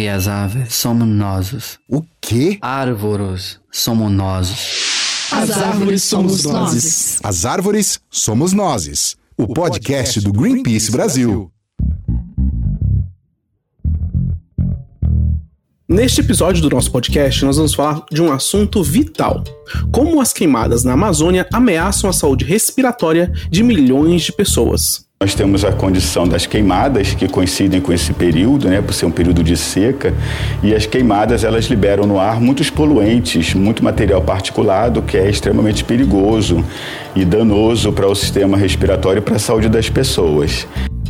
E as aves somos nós. O quê? Árvores somos nós. As árvores somos nós. As árvores somos nós. O podcast do Greenpeace Brasil. Neste episódio do nosso podcast, nós vamos falar de um assunto vital: como as queimadas na Amazônia ameaçam a saúde respiratória de milhões de pessoas. Nós temos a condição das queimadas que coincidem com esse período, né, por ser um período de seca, e as queimadas elas liberam no ar muitos poluentes, muito material particulado que é extremamente perigoso e danoso para o sistema respiratório e para a saúde das pessoas.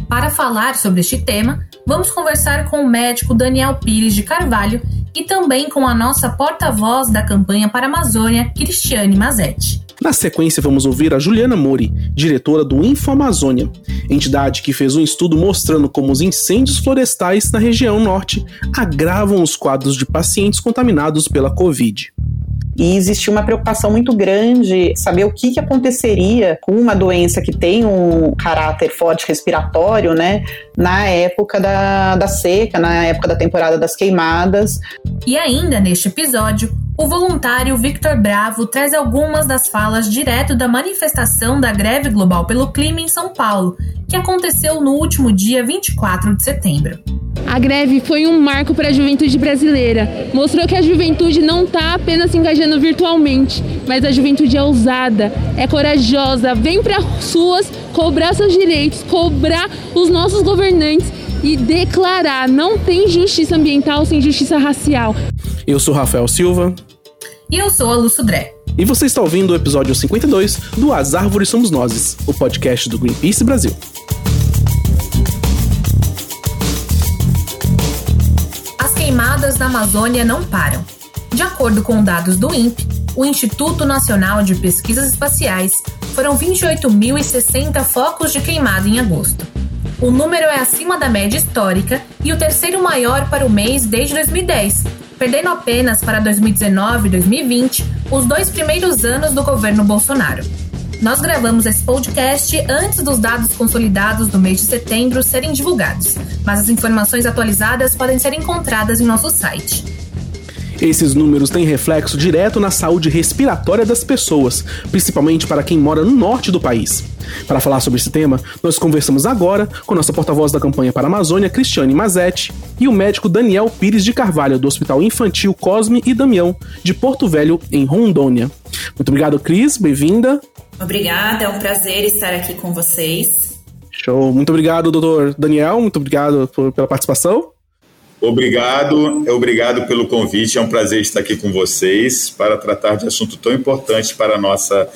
Para falar sobre este tema, vamos conversar com o médico Daniel Pires de Carvalho e também com a nossa porta-voz da campanha para a Amazônia, Cristiane Mazetti. Na sequência, vamos ouvir a Juliana Mori, diretora do InfoAmazônia, entidade que fez um estudo mostrando como os incêndios florestais na região norte agravam os quadros de pacientes contaminados pela Covid. E existia uma preocupação muito grande saber o que, que aconteceria com uma doença que tem um caráter forte respiratório, né? Na época da, da seca, na época da temporada das queimadas. E ainda neste episódio, o voluntário Victor Bravo traz algumas das falas direto da manifestação da greve global pelo clima em São Paulo, que aconteceu no último dia 24 de setembro. A greve foi um marco para a juventude brasileira. Mostrou que a juventude não está apenas se engajando virtualmente, mas a juventude é ousada, é corajosa, vem para as ruas cobrar seus direitos, cobrar os nossos governantes e declarar: não tem justiça ambiental sem justiça racial. Eu sou Rafael Silva. E eu sou a Lu Sudré. E você está ouvindo o episódio 52 do As Árvores Somos Nós, o podcast do Greenpeace Brasil. queimadas na Amazônia não param. De acordo com dados do INPE, o Instituto Nacional de Pesquisas Espaciais, foram 28.060 focos de queimada em agosto. O número é acima da média histórica e o terceiro maior para o mês desde 2010, perdendo apenas para 2019 e 2020, os dois primeiros anos do governo Bolsonaro. Nós gravamos esse podcast antes dos dados consolidados do mês de setembro serem divulgados, mas as informações atualizadas podem ser encontradas em nosso site. Esses números têm reflexo direto na saúde respiratória das pessoas, principalmente para quem mora no norte do país. Para falar sobre esse tema, nós conversamos agora com nossa porta-voz da campanha para a Amazônia, Cristiane Mazetti, e o médico Daniel Pires de Carvalho, do Hospital Infantil Cosme e Damião, de Porto Velho, em Rondônia. Muito obrigado, Cris, bem-vinda. Obrigada, é um prazer estar aqui com vocês. Show. Muito obrigado, doutor Daniel. Muito obrigado por, pela participação. Obrigado, obrigado pelo convite. É um prazer estar aqui com vocês para tratar de assunto tão importante para a nossa,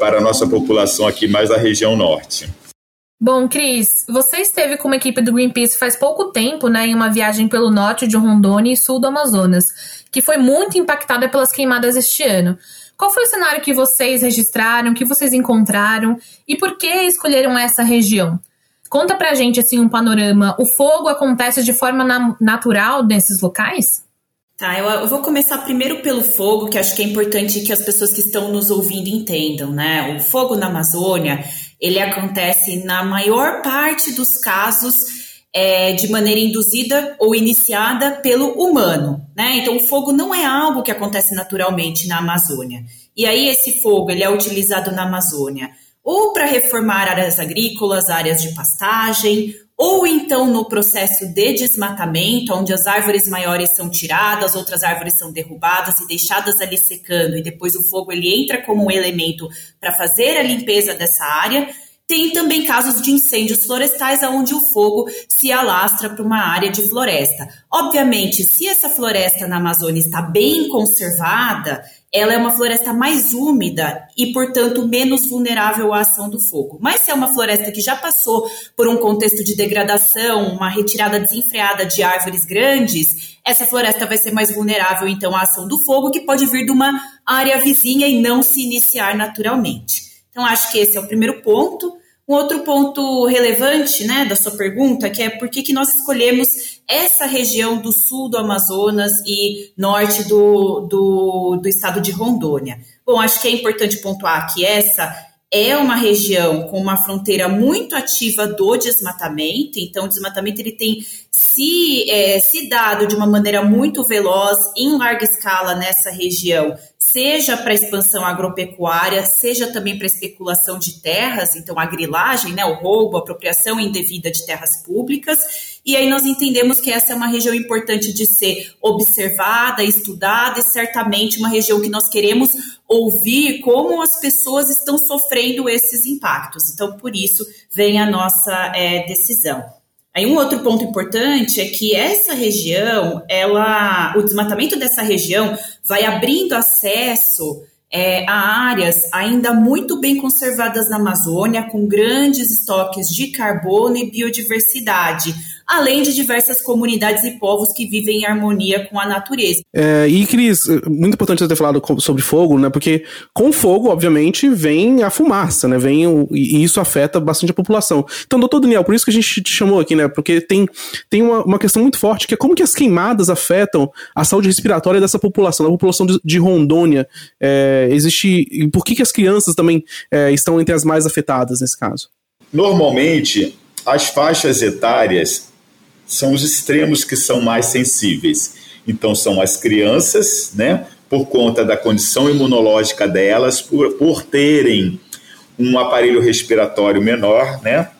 para a nossa população aqui mais da região norte. Bom, Cris, você esteve com uma equipe do Greenpeace faz pouco tempo, né, em uma viagem pelo norte de Rondônia e sul do Amazonas, que foi muito impactada pelas queimadas este ano. Qual foi o cenário que vocês registraram, que vocês encontraram e por que escolheram essa região? Conta pra gente assim um panorama. O fogo acontece de forma na natural nesses locais? Tá, eu, eu, vou começar primeiro pelo fogo, que acho que é importante que as pessoas que estão nos ouvindo entendam, né? O fogo na Amazônia, ele acontece na maior parte dos casos é, de maneira induzida ou iniciada pelo humano, né? Então o fogo não é algo que acontece naturalmente na Amazônia. E aí esse fogo ele é utilizado na Amazônia ou para reformar áreas agrícolas, áreas de pastagem, ou então no processo de desmatamento, onde as árvores maiores são tiradas, outras árvores são derrubadas e deixadas ali secando, e depois o fogo ele entra como um elemento para fazer a limpeza dessa área. Tem também casos de incêndios florestais onde o fogo se alastra para uma área de floresta. Obviamente, se essa floresta na Amazônia está bem conservada, ela é uma floresta mais úmida e, portanto, menos vulnerável à ação do fogo. Mas se é uma floresta que já passou por um contexto de degradação, uma retirada desenfreada de árvores grandes, essa floresta vai ser mais vulnerável, então, à ação do fogo, que pode vir de uma área vizinha e não se iniciar naturalmente. Então, acho que esse é o primeiro ponto. Um outro ponto relevante né, da sua pergunta, que é por que, que nós escolhemos essa região do sul do Amazonas e norte do, do, do estado de Rondônia. Bom, acho que é importante pontuar que essa é uma região com uma fronteira muito ativa do desmatamento, então o desmatamento ele tem se, é, se dado de uma maneira muito veloz, em larga escala nessa região, seja para expansão agropecuária, seja também para especulação de terras, então a grilagem, né, o roubo, a apropriação indevida de terras públicas, e aí nós entendemos que essa é uma região importante de ser observada, estudada, e certamente uma região que nós queremos ouvir como as pessoas estão sofrendo esses impactos. Então, por isso vem a nossa é, decisão. Aí um outro ponto importante é que essa região, ela, o desmatamento dessa região vai abrindo acesso é, a áreas ainda muito bem conservadas na Amazônia, com grandes estoques de carbono e biodiversidade, além de diversas comunidades e povos que vivem em harmonia com a natureza. É, e, Cris, muito importante você ter falado sobre fogo, né? Porque com fogo, obviamente, vem a fumaça, né? Vem o, e isso afeta bastante a população. Então, doutor Daniel, por isso que a gente te chamou aqui, né? Porque tem, tem uma, uma questão muito forte, que é como que as queimadas afetam a saúde respiratória dessa população, da população de, de Rondônia. É, existe. E por que, que as crianças também é, estão entre as mais afetadas nesse caso? Normalmente, as faixas etárias são os extremos que são mais sensíveis. Então, são as crianças, né, por conta da condição imunológica delas, por, por terem um aparelho respiratório menor, né,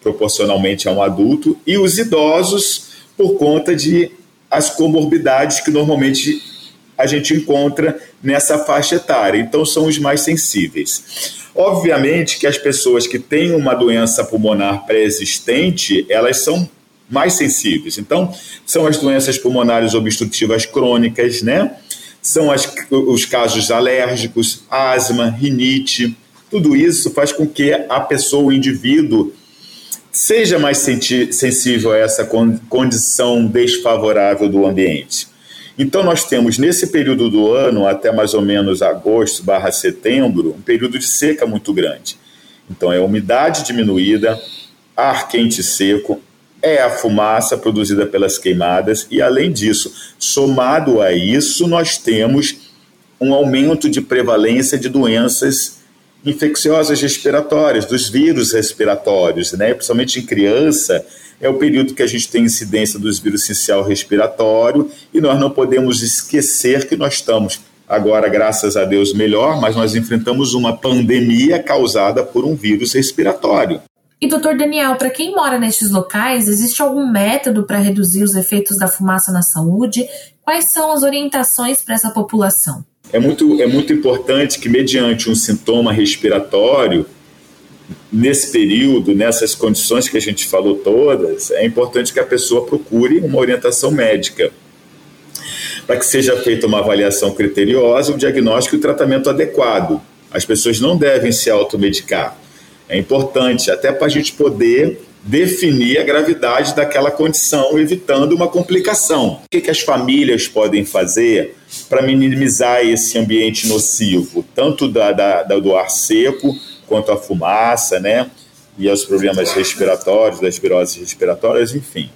proporcionalmente a um adulto, e os idosos, por conta de as comorbidades que normalmente a gente encontra nessa faixa etária. Então, são os mais sensíveis. Obviamente que as pessoas que têm uma doença pulmonar pré-existente, elas são mais sensíveis. Então, são as doenças pulmonares obstrutivas crônicas, né? São as, os casos alérgicos, asma, rinite. Tudo isso faz com que a pessoa, o indivíduo, seja mais sensível a essa condição desfavorável do ambiente. Então, nós temos nesse período do ano, até mais ou menos agosto barra setembro, um período de seca muito grande. Então, é umidade diminuída, ar quente e seco, é a fumaça produzida pelas queimadas, e além disso, somado a isso, nós temos um aumento de prevalência de doenças infecciosas respiratórias, dos vírus respiratórios, né? principalmente em criança, é o período que a gente tem incidência dos vírus essencial respiratório, e nós não podemos esquecer que nós estamos agora, graças a Deus, melhor, mas nós enfrentamos uma pandemia causada por um vírus respiratório. E doutor Daniel, para quem mora nestes locais, existe algum método para reduzir os efeitos da fumaça na saúde? Quais são as orientações para essa população? É muito, é muito importante que, mediante um sintoma respiratório, nesse período, nessas condições que a gente falou todas, é importante que a pessoa procure uma orientação médica para que seja feita uma avaliação criteriosa, um diagnóstico e o tratamento adequado. As pessoas não devem se automedicar é importante até para a gente poder definir a gravidade daquela condição, evitando uma complicação. O que, que as famílias podem fazer para minimizar esse ambiente nocivo, tanto da, da, do ar seco quanto a fumaça, né? E os problemas respiratórios, das viroses respiratórias, enfim.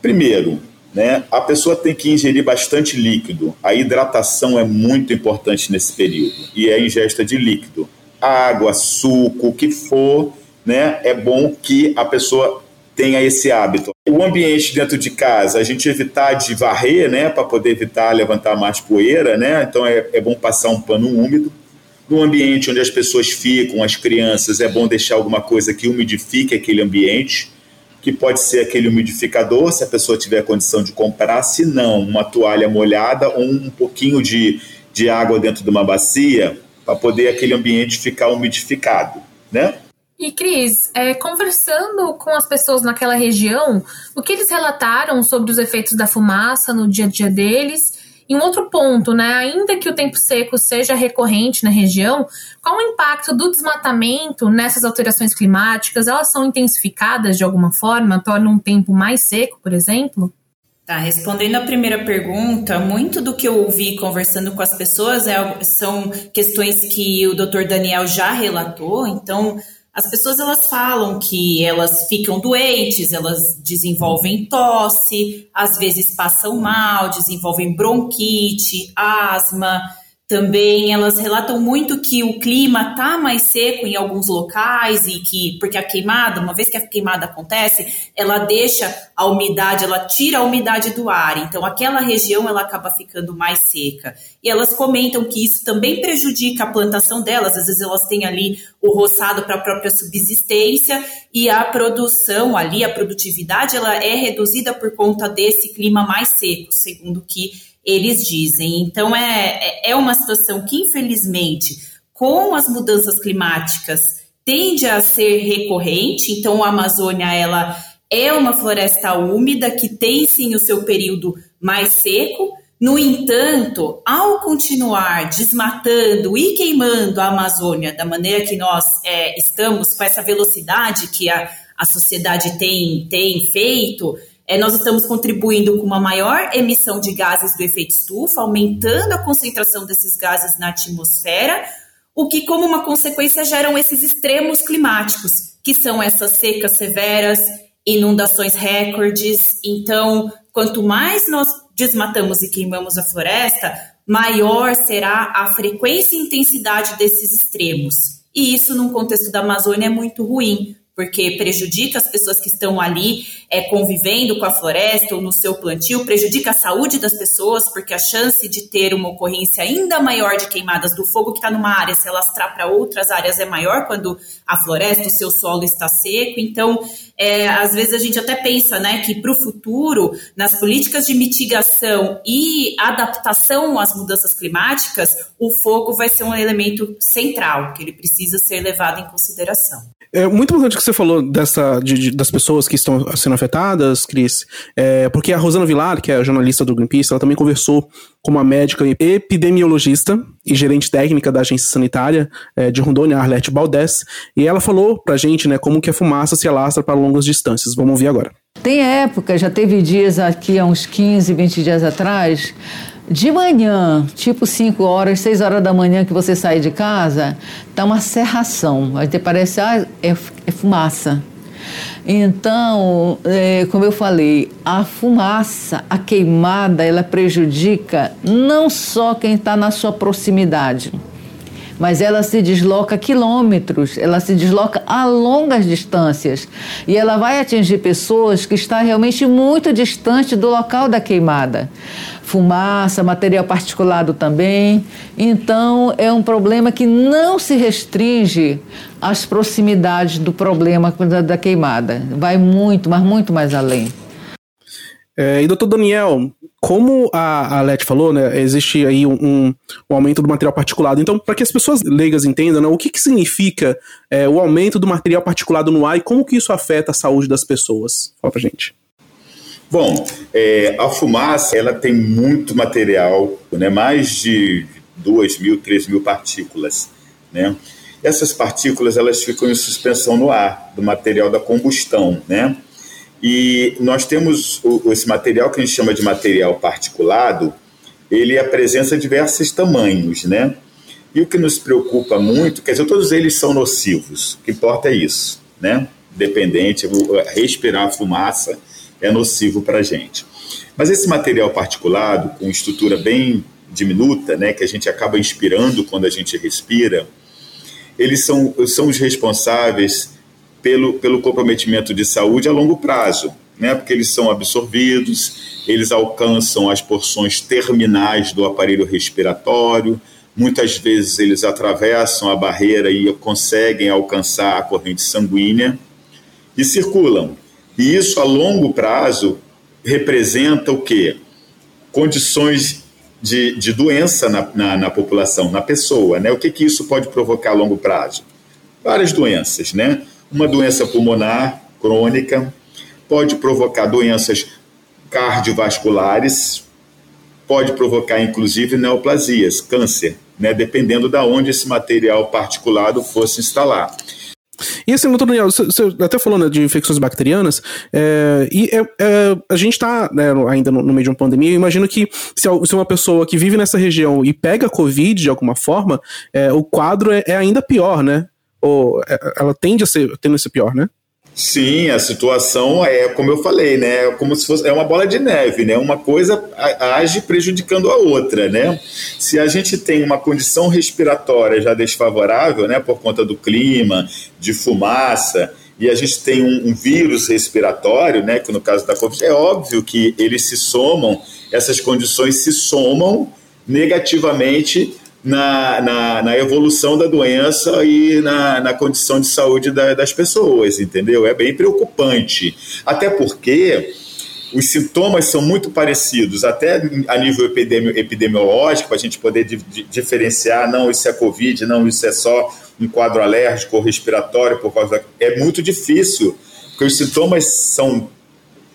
Primeiro, né, a pessoa tem que ingerir bastante líquido. A hidratação é muito importante nesse período e é a ingesta de líquido água, suco, o que for, né? É bom que a pessoa tenha esse hábito. O ambiente dentro de casa, a gente evitar de varrer, né? Para poder evitar levantar mais poeira, né? Então é, é bom passar um pano úmido. No ambiente onde as pessoas ficam, as crianças, é bom deixar alguma coisa que umidifique aquele ambiente, que pode ser aquele umidificador, se a pessoa tiver condição de comprar, se não, uma toalha molhada ou um pouquinho de, de água dentro de uma bacia para poder aquele ambiente ficar umidificado, né? E Cris, é, conversando com as pessoas naquela região, o que eles relataram sobre os efeitos da fumaça no dia a dia deles? E um outro ponto, né? Ainda que o tempo seco seja recorrente na região, qual o impacto do desmatamento nessas alterações climáticas? Elas são intensificadas de alguma forma? Tornam um tempo mais seco, por exemplo? Tá, respondendo a primeira pergunta, muito do que eu ouvi conversando com as pessoas é, são questões que o Dr. Daniel já relatou. Então, as pessoas elas falam que elas ficam doentes, elas desenvolvem tosse, às vezes passam mal, desenvolvem bronquite, asma, Também elas relatam muito que o clima tá mais seco em alguns locais e que porque a queimada, uma vez que a queimada acontece, ela deixa a umidade, ela tira a umidade do ar. Então aquela região ela acaba ficando mais seca. E elas comentam que isso também prejudica a plantação delas. Às vezes elas têm ali o roçado para a própria subsistência e a produção ali, a produtividade, ela é reduzida por conta desse clima mais seco, segundo que eles dizem. Então, é, é, uma situação que, infelizmente, com as mudanças climáticas, tende a ser recorrente. Então, a Amazônia, ela é uma floresta úmida que tem, sim, o seu período mais seco. No entanto, ao continuar desmatando e queimando a Amazônia da maneira que nós é, estamos, com essa velocidade que a, a sociedade tem, tem feito, é, nós estamos contribuindo com uma maior emissão de gases do efeito estufa, aumentando a concentração desses gases na atmosfera, o que, como uma consequência, geram esses extremos climáticos, que são essas secas severas, inundações recordes. Então, quanto mais nós desmatamos e queimamos a floresta, maior será a frequência e intensidade desses extremos. E isso, num contexto da Amazônia, é muito ruim, porque prejudica as pessoas que estão ali é, convivendo com a floresta ou no seu plantio, prejudica a saúde das pessoas, porque a chance de ter uma ocorrência ainda maior de queimadas do fogo que está numa área se alastrar para outras áreas é maior quando a floresta, o seu solo está seco. Então, é, às vezes a gente até pensa né, que para o futuro, nas políticas de mitigação e adaptação às mudanças climáticas, o fogo vai ser um elemento central, que ele precisa ser levado em consideração. É muito importante que você falou dessa, de, de, das pessoas que estão sendo afetadas, Cris, é, porque a Rosana Vilar, que é a jornalista do Greenpeace, ela também conversou com uma médica epidemiologista e gerente técnica da agência sanitária é, de Rondônia, Arlete Baldés, e ela falou pra gente, né, como que a fumaça se alastra para longas distâncias. Vamos ouvir agora. Tem época, já teve dias aqui há uns 15, 20 dias atrás, de manhã, tipo 5 horas, 6 horas da manhã que você sai de casa, tá uma serração. Até parece, ah, é, é fumaça. Então, é, como eu falei, a fumaça, a queimada, ela prejudica não só quem está na sua proximidade, mas ela se desloca quilômetros, ela se desloca a longas distâncias e ela vai atingir pessoas que estão realmente muito distante do local da queimada fumaça, material particulado também. Então, é um problema que não se restringe às proximidades do problema da, da queimada. Vai muito, mas muito mais além. É, e doutor Daniel, como a, a falou, né, existe aí um, um, um, aumento do material particulado. Então, para que as pessoas leigas entendam, né, o que, que significa é, o aumento do material particulado no ar e como que isso afeta a saúde das pessoas? Fala pra gente. Bom, é, a fumaça ela tem muito material, né, mais de 2 mil, 3 mil partículas. Né? Essas partículas elas ficam em suspensão no ar, do material da combustão. Né? E nós temos o, esse material que a gente chama de material particulado, ele apresenta diversos tamanhos. Né? E o que nos preocupa muito, quer dizer, todos eles são nocivos, o que importa é isso, né? Dependente, respirar fumaça é nocivo para a gente. Mas esse material particulado, com estrutura bem diminuta, né, que a gente acaba inspirando quando a gente respira, eles são, são os responsáveis pelo, pelo comprometimento de saúde a longo prazo, né, porque eles são absorvidos, eles alcançam as porções terminais do aparelho respiratório, muitas vezes eles atravessam a barreira e conseguem alcançar a corrente sanguínea e circulam. E isso a longo prazo representa o quê? Condições de, de doença na, na, na, população, na pessoa. Né? O que, que isso pode provocar a longo prazo? Várias doenças, né? Uma doença pulmonar crônica, pode provocar doenças cardiovasculares, pode provocar inclusive neoplasias, câncer, né? dependendo de onde esse material particulado fosse instalar. E assim, doutor Daniel, você, até falou né, de infecções bacterianas, é, e é, é, a gente está né, ainda no, no, meio de uma pandemia, eu imagino que se, se, uma pessoa que vive nessa região e pega Covid de alguma forma, é, o quadro é, é, ainda pior, né? Ou é, ela tende a ser tendo esse pior, né? Sim, a situação é como eu falei, né? É como se fosse é uma bola de neve, né? Uma coisa age prejudicando a outra, né? Se a gente tem uma condição respiratória já desfavorável, né, por conta do clima, de fumaça, e a gente tem um, um vírus respiratório, né, que no caso da Covid é óbvio que eles se somam, essas condições se somam negativamente na, na, na, evolução da doença e na, na condição de saúde da, das pessoas, entendeu? É bem preocupante. Até porque os sintomas são muito parecidos, até a nível epidemi epidemiológico, para a gente poder di diferenciar, não, isso é Covid, não, isso é só um quadro alérgico ou respiratório, por causa da... é muito difícil, porque os sintomas são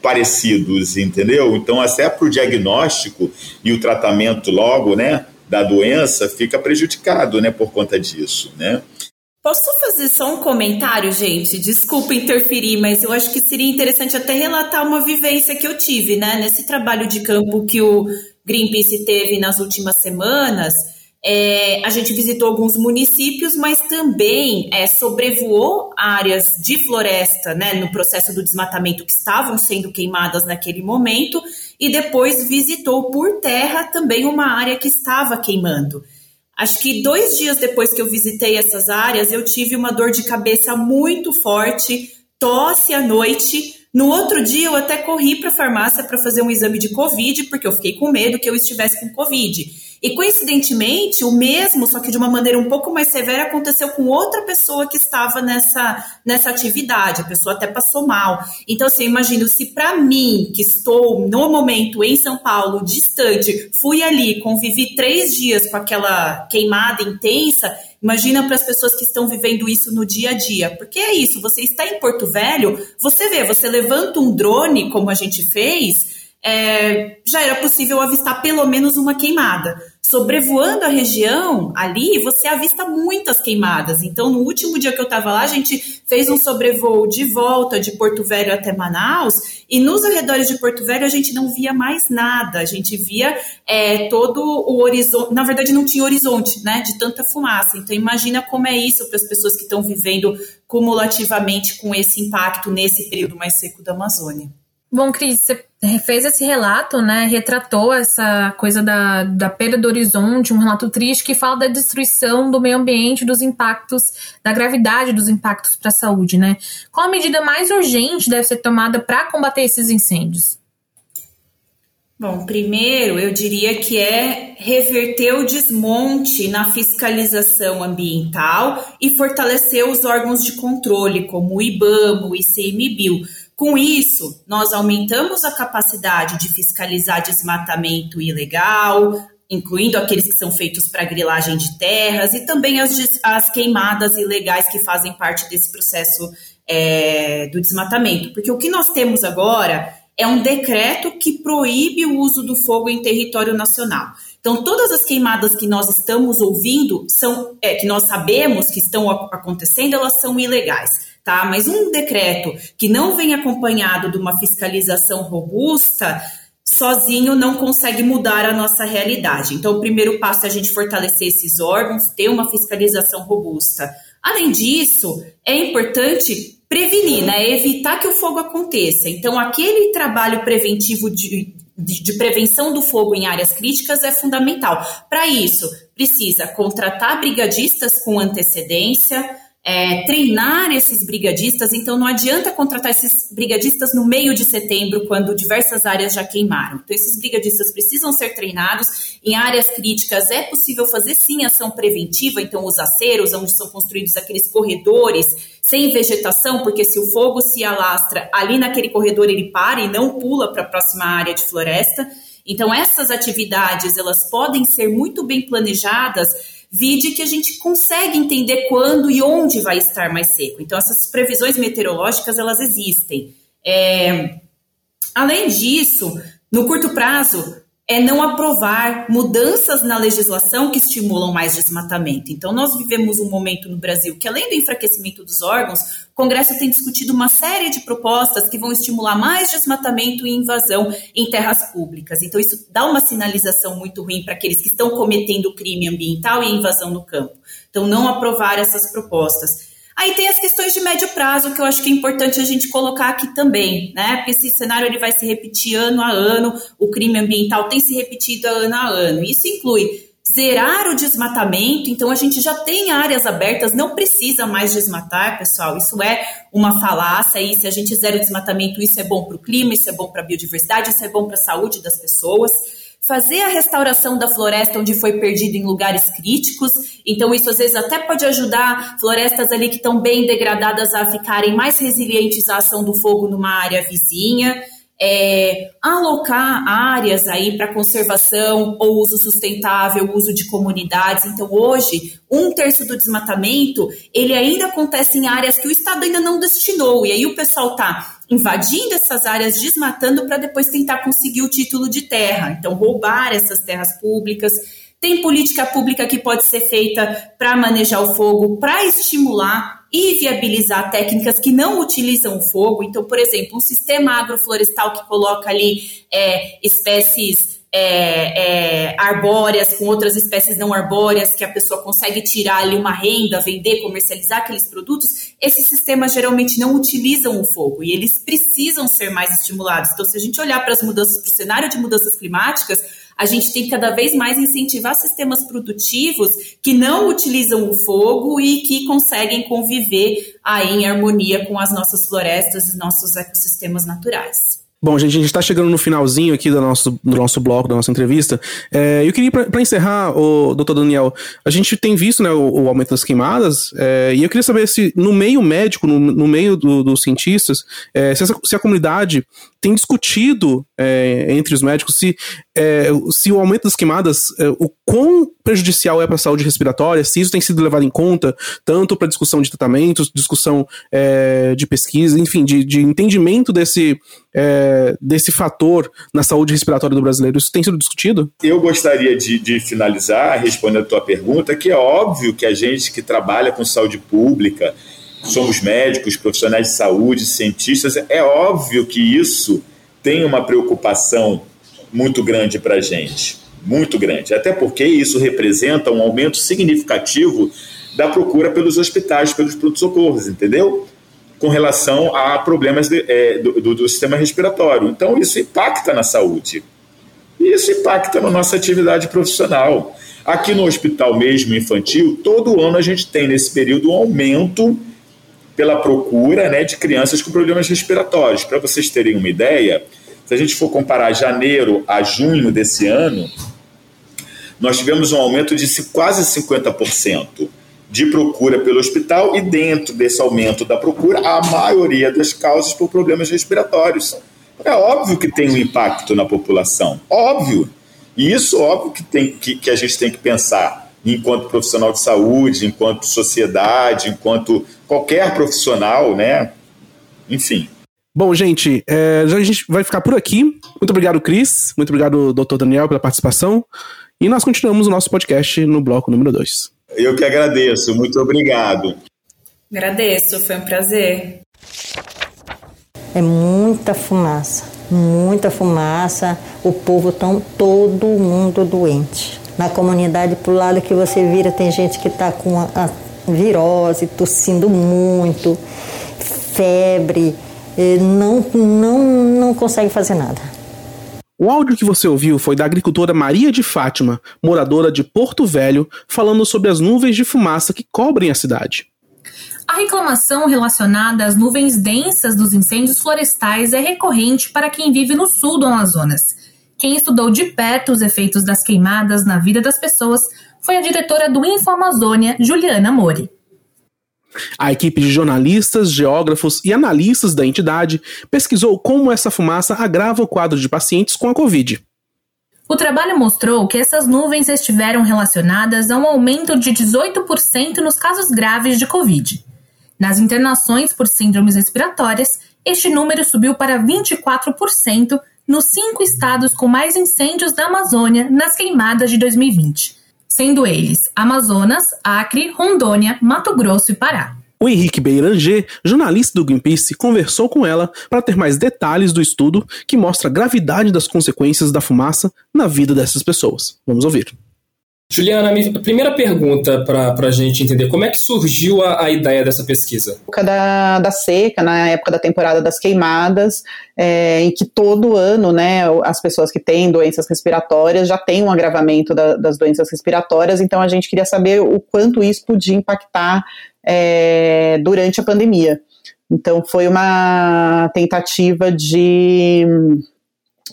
parecidos, entendeu? Então, até para o diagnóstico e o tratamento logo, né, da doença fica prejudicado, né, por conta disso, né? Posso fazer só um comentário, gente? Desculpa interferir, mas eu acho que seria interessante até relatar uma vivência que eu tive, né? Nesse trabalho de campo que o Greenpeace teve nas últimas semanas, é, a gente visitou alguns municípios, mas também é, sobrevoou áreas de floresta, né? No processo do desmatamento que estavam sendo queimadas naquele momento e depois visitou por terra também uma área que estava queimando. Acho que dois dias depois que eu visitei essas áreas, eu tive uma dor de cabeça muito forte, tosse à noite. No outro dia, eu até corri para a farmácia para fazer um exame de Covid, porque eu fiquei com medo que eu estivesse com Covid. E coincidentemente, o mesmo, só que de uma maneira um pouco mais severa, aconteceu com outra pessoa que estava nessa, nessa atividade. A pessoa até passou mal. Então, assim, eu imagino se para mim, que estou no momento em São Paulo, distante, fui ali, convivi três dias com aquela queimada intensa, Imagina para as pessoas que estão vivendo isso no dia a dia. Porque é isso, você está em Porto Velho, você vê, você levanta um drone, como a gente fez, é, já era possível avistar pelo menos uma queimada. Sobrevoando a região ali, você avista muitas queimadas. Então, no último dia que eu estava lá, a gente fez um sobrevoo de volta de Porto Velho até Manaus, e nos arredores de Porto Velho a gente não via mais nada. A gente via é, todo o horizonte. Na verdade, não tinha horizonte, né? De tanta fumaça. Então, imagina como é isso para as pessoas que estão vivendo cumulativamente com esse impacto nesse período mais seco da Amazônia. Bom, Cris, você fez esse relato, né? Retratou essa coisa da, da perda do horizonte, um relato triste que fala da destruição do meio ambiente, dos impactos, da gravidade dos impactos para a saúde, né? Qual a medida mais urgente deve ser tomada para combater esses incêndios? Bom, primeiro eu diria que é reverter o desmonte na fiscalização ambiental e fortalecer os órgãos de controle, como o IBAMA, o ICMBio com isso, nós aumentamos a capacidade de fiscalizar desmatamento ilegal, incluindo aqueles que são feitos para grilagem de terras e também as, as queimadas ilegais que fazem parte desse processo é, do desmatamento. Porque o que nós temos agora é um decreto que proíbe o uso do fogo em território nacional. Então, todas as queimadas que nós estamos ouvindo, são, é, que nós sabemos que estão acontecendo, elas são ilegais tá? Mas um decreto que não vem acompanhado de uma fiscalização robusta, sozinho não consegue mudar a nossa realidade. Então, o primeiro passo é a gente fortalecer esses órgãos, ter uma fiscalização robusta. Além disso, é importante prevenir, né? Evitar que o fogo aconteça. Então, aquele trabalho preventivo de, de, de prevenção do fogo em áreas críticas é fundamental. Para isso, precisa contratar brigadistas com antecedência é, treinar esses brigadistas, então não adianta contratar esses brigadistas no meio de setembro, quando diversas áreas já queimaram. Então, esses brigadistas precisam ser treinados. Em áreas críticas é possível fazer sim ação preventiva, então os aceros, onde são construídos aqueles corredores sem vegetação, porque se o fogo se alastra ali naquele corredor, ele para e não pula para a próxima área de floresta. Então, essas atividades elas podem ser muito bem planejadas vide que a gente consegue entender quando e onde vai estar mais seco. Então, essas previsões meteorológicas, elas existem. É, além disso, no curto prazo, é não aprovar mudanças na legislação que estimulam mais desmatamento. Então, nós vivemos um momento no Brasil que, além do enfraquecimento dos órgãos, o Congresso tem discutido uma série de propostas que vão estimular mais desmatamento e invasão em terras públicas. Então, isso dá uma sinalização muito ruim para aqueles que estão cometendo crime ambiental e invasão no campo. Então, não aprovar essas propostas. Aí tem as questões de médio prazo que eu acho que é importante a gente colocar aqui também, né? Porque esse cenário ele vai se repetir ano a ano, o crime ambiental tem se repetido ano a ano. Isso inclui zerar o desmatamento, então a gente já tem áreas abertas, não precisa mais desmatar, pessoal. Isso é uma falácia e se a gente zera o desmatamento, isso é bom para o clima, isso é bom para a biodiversidade, isso é bom para a saúde das pessoas fazer a restauração da floresta onde foi perdido em lugares críticos. Então, isso às vezes até pode ajudar florestas ali que estão bem degradadas a ficarem mais resilientes à ação do fogo numa área vizinha é, alocar áreas aí para conservação ou uso sustentável, uso de comunidades. Então, hoje, um terço do desmatamento, ele ainda acontece em áreas que o Estado ainda não destinou. E aí o pessoal está invadindo essas áreas, desmatando para depois tentar conseguir o título de terra. Então, roubar essas terras públicas. Tem política pública que pode ser feita para manejar o fogo, para estimular e viabilizar técnicas que não utilizam o fogo. Então, por exemplo, um sistema agroflorestal que coloca ali é, espécies é, é, arbóreas com outras espécies não arbóreas, que a pessoa consegue tirar ali uma renda, vender, comercializar aqueles produtos, esses sistemas geralmente não utilizam o fogo e eles precisam ser mais estimulados. Então, se a gente olhar para as mudanças, para o cenário de mudanças climáticas, a gente tem que cada vez mais incentivar sistemas produtivos que não utilizam o fogo e que conseguem conviver aí em harmonia com as nossas florestas e nossos ecossistemas naturais. Bom, gente, a gente está chegando no finalzinho aqui do nosso, do nosso bloco, da nossa entrevista. É, eu queria, para encerrar, o doutor Daniel, a gente tem visto né, o, o aumento das queimadas, é, e eu queria saber se no meio médico, no, no meio do, dos cientistas, é, se, essa, se, a comunidade tem discutido é, entre os médicos se, é, se o aumento das queimadas, é, o quão prejudicial é para a saúde respiratória, se isso tem sido levado em conta, tanto para discussão de tratamentos, discussão é, de pesquisa, enfim, de, de entendimento desse, é, desse fator na saúde respiratória do brasileiro. Isso tem sido discutido? Eu gostaria de, de finalizar respondendo a tua pergunta, que é óbvio que a gente que trabalha com saúde pública, somos médicos, profissionais de saúde, cientistas, é óbvio que isso tem uma preocupação muito grande para a gente, muito grande, até porque isso representa um aumento significativo da procura pelos hospitais, pelos pronto-socorros, entendeu? Com relação a problemas de, é, do, do, do sistema respiratório. Então, isso impacta na saúde. E isso impacta na nossa atividade profissional. Aqui no hospital mesmo infantil, todo ano a gente tem nesse período um aumento pela procura né, de crianças com problemas respiratórios. Para vocês terem uma ideia, se a gente for comparar janeiro a junho desse ano, nós tivemos um aumento de quase 50% de procura pelo hospital e dentro desse aumento da procura, a maioria das causas por problemas respiratórios. É óbvio que tem um impacto na população, óbvio. E isso, óbvio, que, tem, que, que a gente tem que pensar enquanto profissional de saúde, enquanto sociedade, enquanto qualquer profissional, né? Enfim. Bom, gente, é, a gente vai ficar por aqui. Muito obrigado, Cris. Muito obrigado, doutor Daniel, pela participação. E nós continuamos o nosso podcast no bloco número 2. Eu que agradeço. Muito obrigado. Agradeço, foi um prazer. É muita fumaça, muita fumaça. O povo tão todo mundo doente. Na comunidade, pro lado que você vira, tem gente que está com a, a virose, tossindo muito, febre, não, não, não consegue fazer nada. O áudio que você ouviu foi da agricultora Maria de Fátima, moradora de Porto Velho, falando sobre as nuvens de fumaça que cobrem a cidade. A reclamação relacionada às nuvens densas dos incêndios florestais é recorrente para quem vive no sul do Amazonas. Quem estudou de perto os efeitos das queimadas na vida das pessoas foi a diretora do InfoAmazônia, Juliana Mori. A equipe de jornalistas, geógrafos e analistas da entidade pesquisou como essa fumaça agrava o quadro de pacientes com a Covid. O trabalho mostrou que essas nuvens estiveram relacionadas a um aumento de 18% nos casos graves de Covid. Nas internações por síndromes respiratórias, este número subiu para 24% nos cinco estados com mais incêndios da Amazônia nas queimadas de 2020, sendo eles Amazonas, Acre, Rondônia, Mato Grosso e Pará. O Henrique Beiranger, jornalista do Greenpeace, conversou com ela para ter mais detalhes do estudo que mostra a gravidade das consequências da fumaça na vida dessas pessoas. Vamos ouvir. Juliana, a primeira pergunta para a gente entender, como é que surgiu a, a ideia dessa pesquisa? Na época da, da, seca, na época da temporada das queimadas, é, em que todo ano, né, as pessoas que têm doenças respiratórias já têm um agravamento da, das doenças respiratórias, então a gente queria saber o quanto isso podia impactar é, durante a pandemia. Então foi uma tentativa de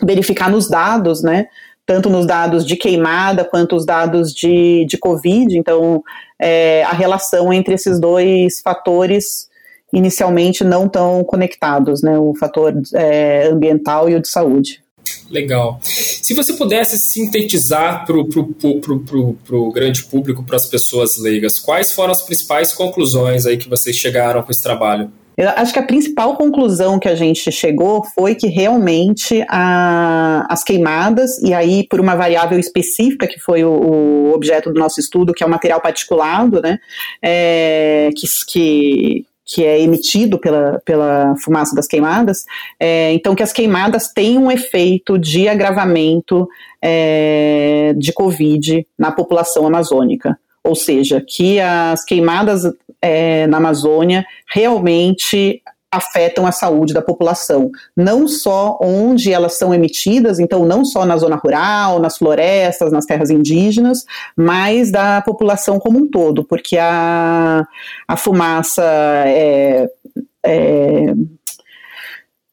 verificar nos dados, né, tanto nos dados de queimada quanto os dados de, de Covid. Então, é, a relação entre esses dois fatores inicialmente não tão conectados, né? O fator é, ambiental e o de saúde. Legal. Se você pudesse sintetizar para o grande público, para as pessoas leigas, quais foram as principais conclusões aí que vocês chegaram com esse trabalho? Eu acho que a principal conclusão que a gente chegou foi que realmente a, as queimadas, e aí por uma variável específica que foi o, o objeto do nosso estudo, que é o material particulado, né, é, que, que, que é emitido pela, pela fumaça das queimadas, é, então que as queimadas têm um efeito de agravamento é, de Covid na população amazônica ou seja, que as queimadas é, na Amazônia realmente afetam a saúde da população, não só onde elas são emitidas, então não só na zona rural, nas florestas, nas terras indígenas, mas da população como um todo, porque a, a fumaça é, é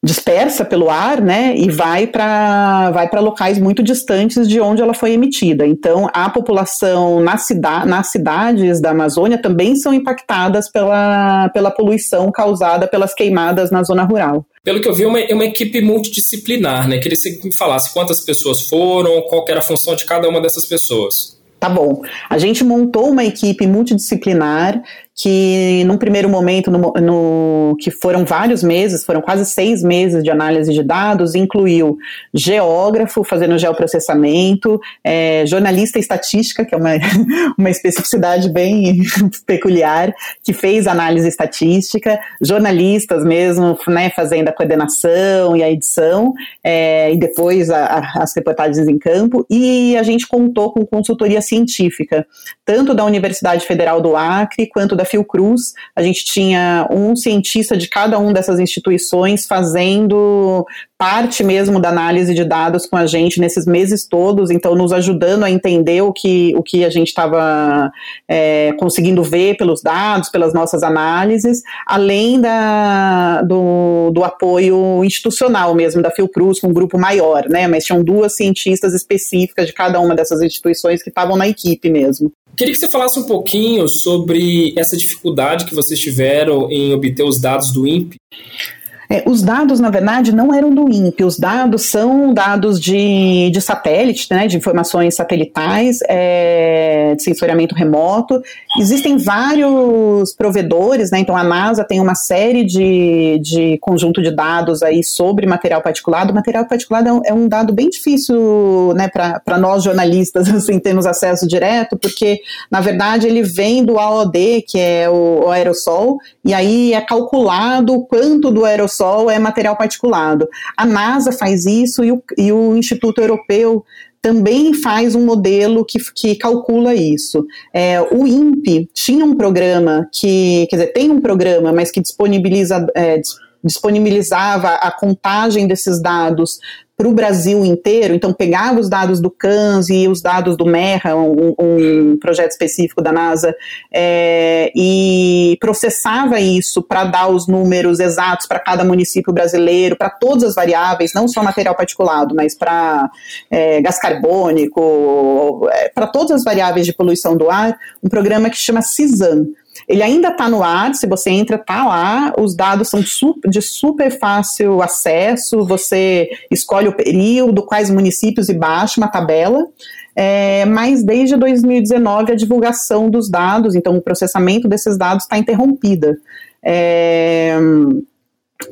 dispersa pelo ar, né, e vai para vai para locais muito distantes de onde ela foi emitida. Então, a população na cida nas cidades da Amazônia também são impactadas pela, pela poluição causada pelas queimadas na zona rural. Pelo que eu vi, é uma, é uma equipe multidisciplinar, né? Queria que me falasse quantas pessoas foram, qual era a função de cada uma dessas pessoas. Tá bom. A gente montou uma equipe multidisciplinar que num primeiro momento, no, no, que foram vários meses, foram quase seis meses de análise de dados, incluiu geógrafo fazendo geoprocessamento, é, jornalista estatística, que é uma, uma especificidade bem peculiar, que fez análise estatística, jornalistas mesmo, né, fazendo a coordenação e a edição, é, e depois a, a, as reportagens em campo, e a gente contou com consultoria científica, tanto da Universidade Federal do Acre quanto da Fiocruz, a gente tinha um cientista de cada uma dessas instituições fazendo parte mesmo da análise de dados com a gente nesses meses todos, então nos ajudando a entender o que, o que a gente estava é, conseguindo ver pelos dados, pelas nossas análises, além da, do, do apoio institucional mesmo da Fiocruz, com um grupo maior, né? Mas tinham duas cientistas específicas de cada uma dessas instituições que estavam na equipe mesmo. Queria que você falasse um pouquinho sobre essa dificuldade que vocês tiveram em obter os dados do INPE. É, os dados, na verdade, não eram do INPE, os dados são dados de, de satélite, né, de informações satelitais, é, de sensoriamento remoto. Existem vários provedores, né, então a NASA tem uma série de, de conjunto de dados aí sobre material particulado. O material particulado é um, é um dado bem difícil né, para nós jornalistas assim, termos acesso direto, porque, na verdade, ele vem do AOD, que é o, o aerossol, e aí é calculado quanto do aerossol Sol é material particulado. A NASA faz isso e o, e o Instituto Europeu também faz um modelo que, que calcula isso. É, o INPE tinha um programa que, quer dizer, tem um programa, mas que disponibiliza, é, disponibilizava a contagem desses dados para o Brasil inteiro, então pegava os dados do CANS e os dados do MERRA, um, um projeto específico da NASA, é, e processava isso para dar os números exatos para cada município brasileiro, para todas as variáveis, não só material particulado, mas para é, gás carbônico, é, para todas as variáveis de poluição do ar, um programa que chama CISAM, ele ainda está no ar, se você entra, está lá, os dados são de super fácil acesso, você escolhe o período, quais municípios e baixa uma tabela. É, mas desde 2019 a divulgação dos dados, então o processamento desses dados está interrompida. É,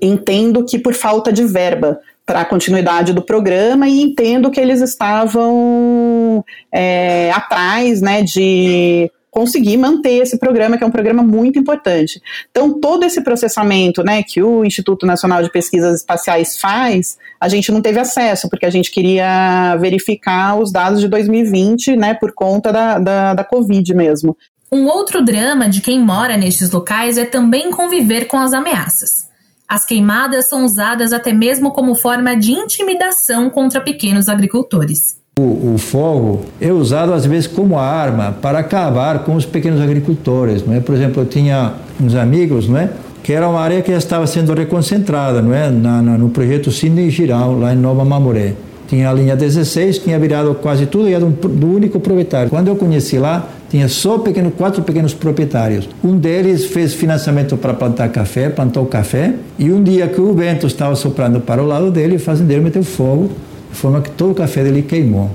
entendo que por falta de verba para a continuidade do programa e entendo que eles estavam é, atrás né, de conseguir manter esse programa, que é um programa muito importante. Então, todo esse processamento né, que o Instituto Nacional de Pesquisas Espaciais faz, a gente não teve acesso, porque a gente queria verificar os dados de 2020, né, por conta da, da, da Covid mesmo. Um outro drama de quem mora nestes locais é também conviver com as ameaças. As queimadas são usadas até mesmo como forma de intimidação contra pequenos agricultores. O, o, fogo é usado às vezes como arma para acabar com os pequenos agricultores, não é? Por exemplo, eu tinha uns amigos, não é? Que era uma área que já estava sendo reconcentrada, não é? Na, na, no projeto Cine Giral, lá em Nova Mamoré. Tinha a linha 16, tinha virado quase tudo e era do, do único proprietário. Quando eu conheci lá, tinha só pequeno, quatro pequenos proprietários. Um deles fez financiamento para plantar café, plantou café, e um dia que o vento estava soprando para o lado dele, o fazendeiro meteu fogo de forma que todo o café dele queimou.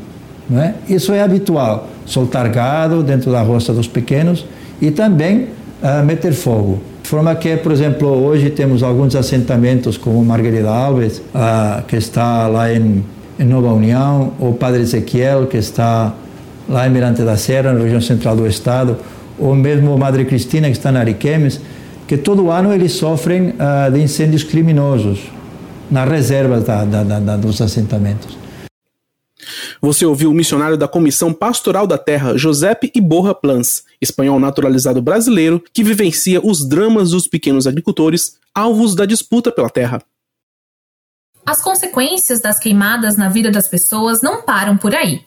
É? Isso é habitual, soltar gado dentro da roça dos pequenos e também uh, meter fogo. De forma que, por exemplo, hoje temos alguns assentamentos como Margarida Alves, uh, que está lá em, em Nova União, ou Padre Ezequiel, que está lá em Mirante da Serra, na região central do estado, ou mesmo Madre Cristina, que está na Ariquemes, que todo ano eles sofrem uh, de incêndios criminosos nas reservas da, da, da, dos assentamentos. Você ouviu o missionário da Comissão Pastoral da Terra, Giuseppe Iborra Plans, espanhol naturalizado brasileiro que vivencia os dramas dos pequenos agricultores alvos da disputa pela terra. As consequências das queimadas na vida das pessoas não param por aí.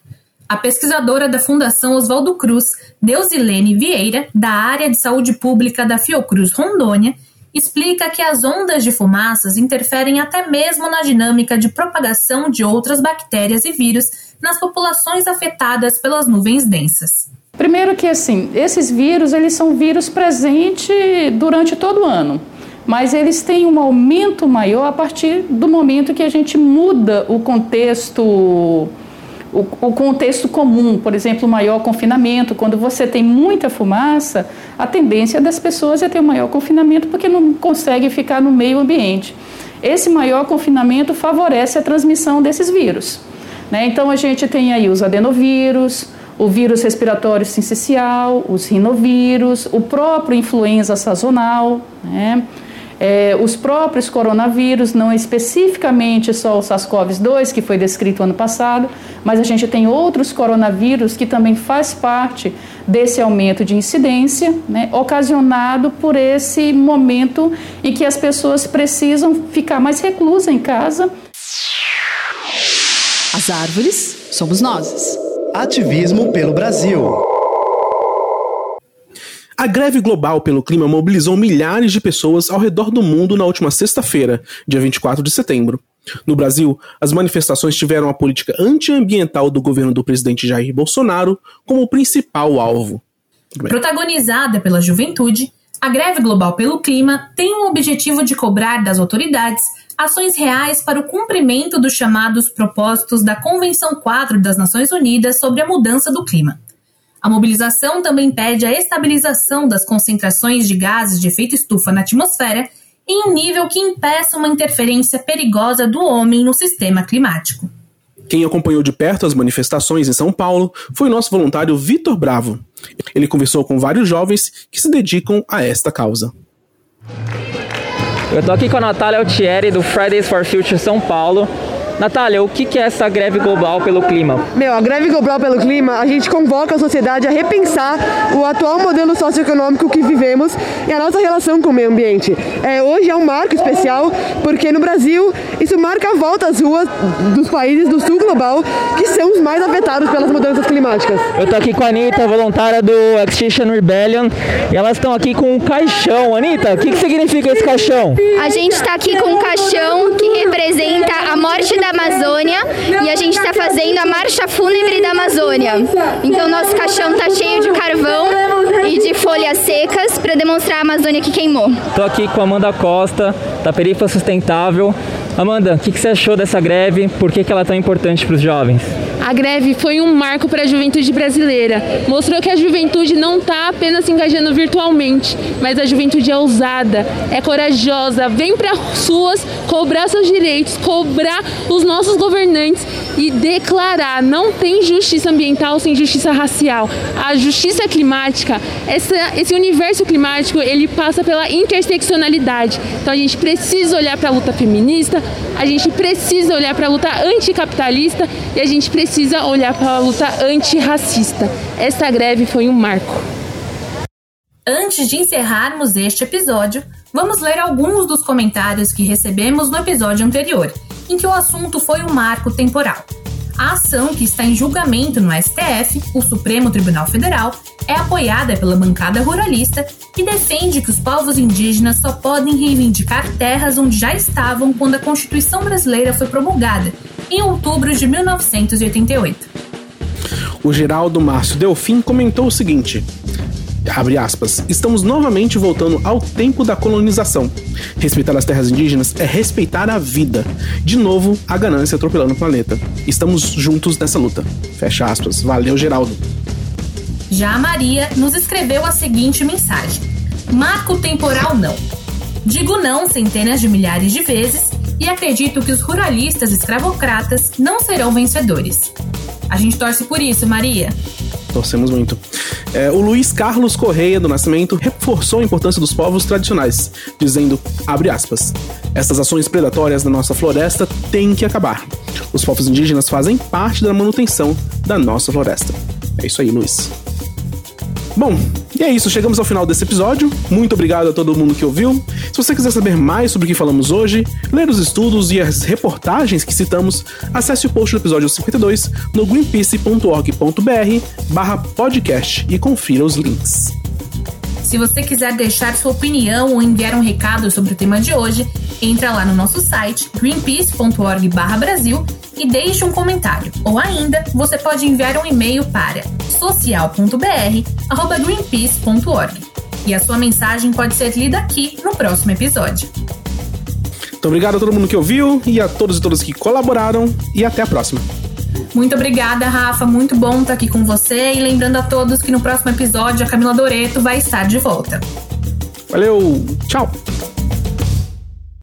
A pesquisadora da Fundação Oswaldo Cruz, Deusilene Vieira, da área de saúde pública da Fiocruz Rondônia, explica que as ondas de fumaças interferem até mesmo na dinâmica de propagação de outras bactérias e vírus nas populações afetadas pelas nuvens densas. Primeiro que assim, esses vírus, eles são vírus presentes durante todo o ano, mas eles têm um aumento maior a partir do momento que a gente muda o contexto o, o contexto comum, por exemplo, o maior confinamento, quando você tem muita fumaça, a tendência das pessoas é ter um maior confinamento porque não consegue ficar no meio ambiente. Esse maior confinamento favorece a transmissão desses vírus. Né? Então a gente tem aí os adenovírus, o vírus respiratório sincicial, os rinovírus, o próprio influenza sazonal, né? É, os próprios coronavírus, não especificamente só o SARS-CoV-2, que foi descrito ano passado, mas a gente tem outros coronavírus que também faz parte desse aumento de incidência, né, ocasionado por esse momento em que as pessoas precisam ficar mais reclusas em casa. As árvores somos nós. Ativismo pelo Brasil. A greve global pelo clima mobilizou milhares de pessoas ao redor do mundo na última sexta-feira, dia 24 de setembro. No Brasil, as manifestações tiveram a política antiambiental do governo do presidente Jair Bolsonaro como principal alvo. Protagonizada pela juventude, a greve global pelo clima tem o objetivo de cobrar das autoridades ações reais para o cumprimento dos chamados propósitos da Convenção Quadro das Nações Unidas sobre a Mudança do Clima. A mobilização também pede a estabilização das concentrações de gases de efeito estufa na atmosfera em um nível que impeça uma interferência perigosa do homem no sistema climático. Quem acompanhou de perto as manifestações em São Paulo foi o nosso voluntário Vitor Bravo. Ele conversou com vários jovens que se dedicam a esta causa. Eu tô aqui com a Natália Altieri do Fridays for Future São Paulo. Natália, o que é essa greve global pelo clima? Meu, a greve global pelo clima, a gente convoca a sociedade a repensar o atual modelo socioeconômico que vivemos e a nossa relação com o meio ambiente. É, hoje é um marco especial porque no Brasil isso marca a volta às ruas dos países do sul global que são os mais afetados pelas mudanças climáticas. Eu tô aqui com a Anitta, voluntária do Extinction Rebellion, e elas estão aqui com um caixão. Anitta, o que, que significa esse caixão? A gente está aqui com um caixão que representa a morte da da Amazônia e a gente está fazendo a marcha fúnebre da Amazônia. Então nosso caixão está cheio de carvão e de folhas secas para demonstrar a Amazônia que queimou. Estou aqui com a Amanda Costa, da Perifa Sustentável. Amanda, o que, que, você achou dessa greve? Por que, que ela é tão importante para os jovens? A greve foi um marco para a juventude brasileira. Mostrou que a juventude não está apenas se engajando virtualmente, mas a juventude é ousada, é corajosa, vem para as ruas cobrar seus direitos, cobrar os nossos governantes e declarar: não tem justiça ambiental sem justiça racial. A justiça climática, essa, esse universo climático, ele passa pela interseccionalidade. Então a gente precisa olhar para a luta feminista, a gente precisa olhar para a luta anticapitalista e a gente precisa olhar para a luta antirracista. Essa greve foi um marco. Antes de encerrarmos este episódio, vamos ler alguns dos comentários que recebemos no episódio anterior, em que o assunto foi o marco temporal. A ação, que está em julgamento no STF, o Supremo Tribunal Federal, é apoiada pela bancada ruralista e defende que os povos indígenas só podem reivindicar terras onde já estavam quando a Constituição brasileira foi promulgada, em outubro de 1988. O Geraldo Márcio Delfim comentou o seguinte: abre aspas, estamos novamente voltando ao tempo da colonização. Respeitar as terras indígenas é respeitar a vida. De novo, a ganância atropelando o planeta. Estamos juntos nessa luta. Fecha aspas. Valeu, Geraldo. Já a Maria nos escreveu a seguinte mensagem: Marco temporal não. Digo não centenas de milhares de vezes e acredito que os ruralistas escravocratas não serão vencedores. A gente torce por isso, Maria. Torcemos muito. É, o Luiz Carlos Correia do Nascimento reforçou a importância dos povos tradicionais, dizendo, abre aspas, essas ações predatórias na nossa floresta têm que acabar. Os povos indígenas fazem parte da manutenção da nossa floresta. É isso aí, Luiz. Bom, e é isso, chegamos ao final desse episódio. Muito obrigado a todo mundo que ouviu. Se você quiser saber mais sobre o que falamos hoje, ler os estudos e as reportagens que citamos, acesse o post do episódio 52 no greenpeace.org.br barra podcast e confira os links. Se você quiser deixar sua opinião ou enviar um recado sobre o tema de hoje, entra lá no nosso site greenpeace.org/brasil e deixe um comentário. Ou ainda, você pode enviar um e-mail para social.br@greenpeace.org. E a sua mensagem pode ser lida aqui no próximo episódio. Muito obrigado a todo mundo que ouviu e a todos e todas que colaboraram e até a próxima. Muito obrigada, Rafa. Muito bom estar aqui com você. E lembrando a todos que no próximo episódio a Camila Doreto vai estar de volta. Valeu, tchau!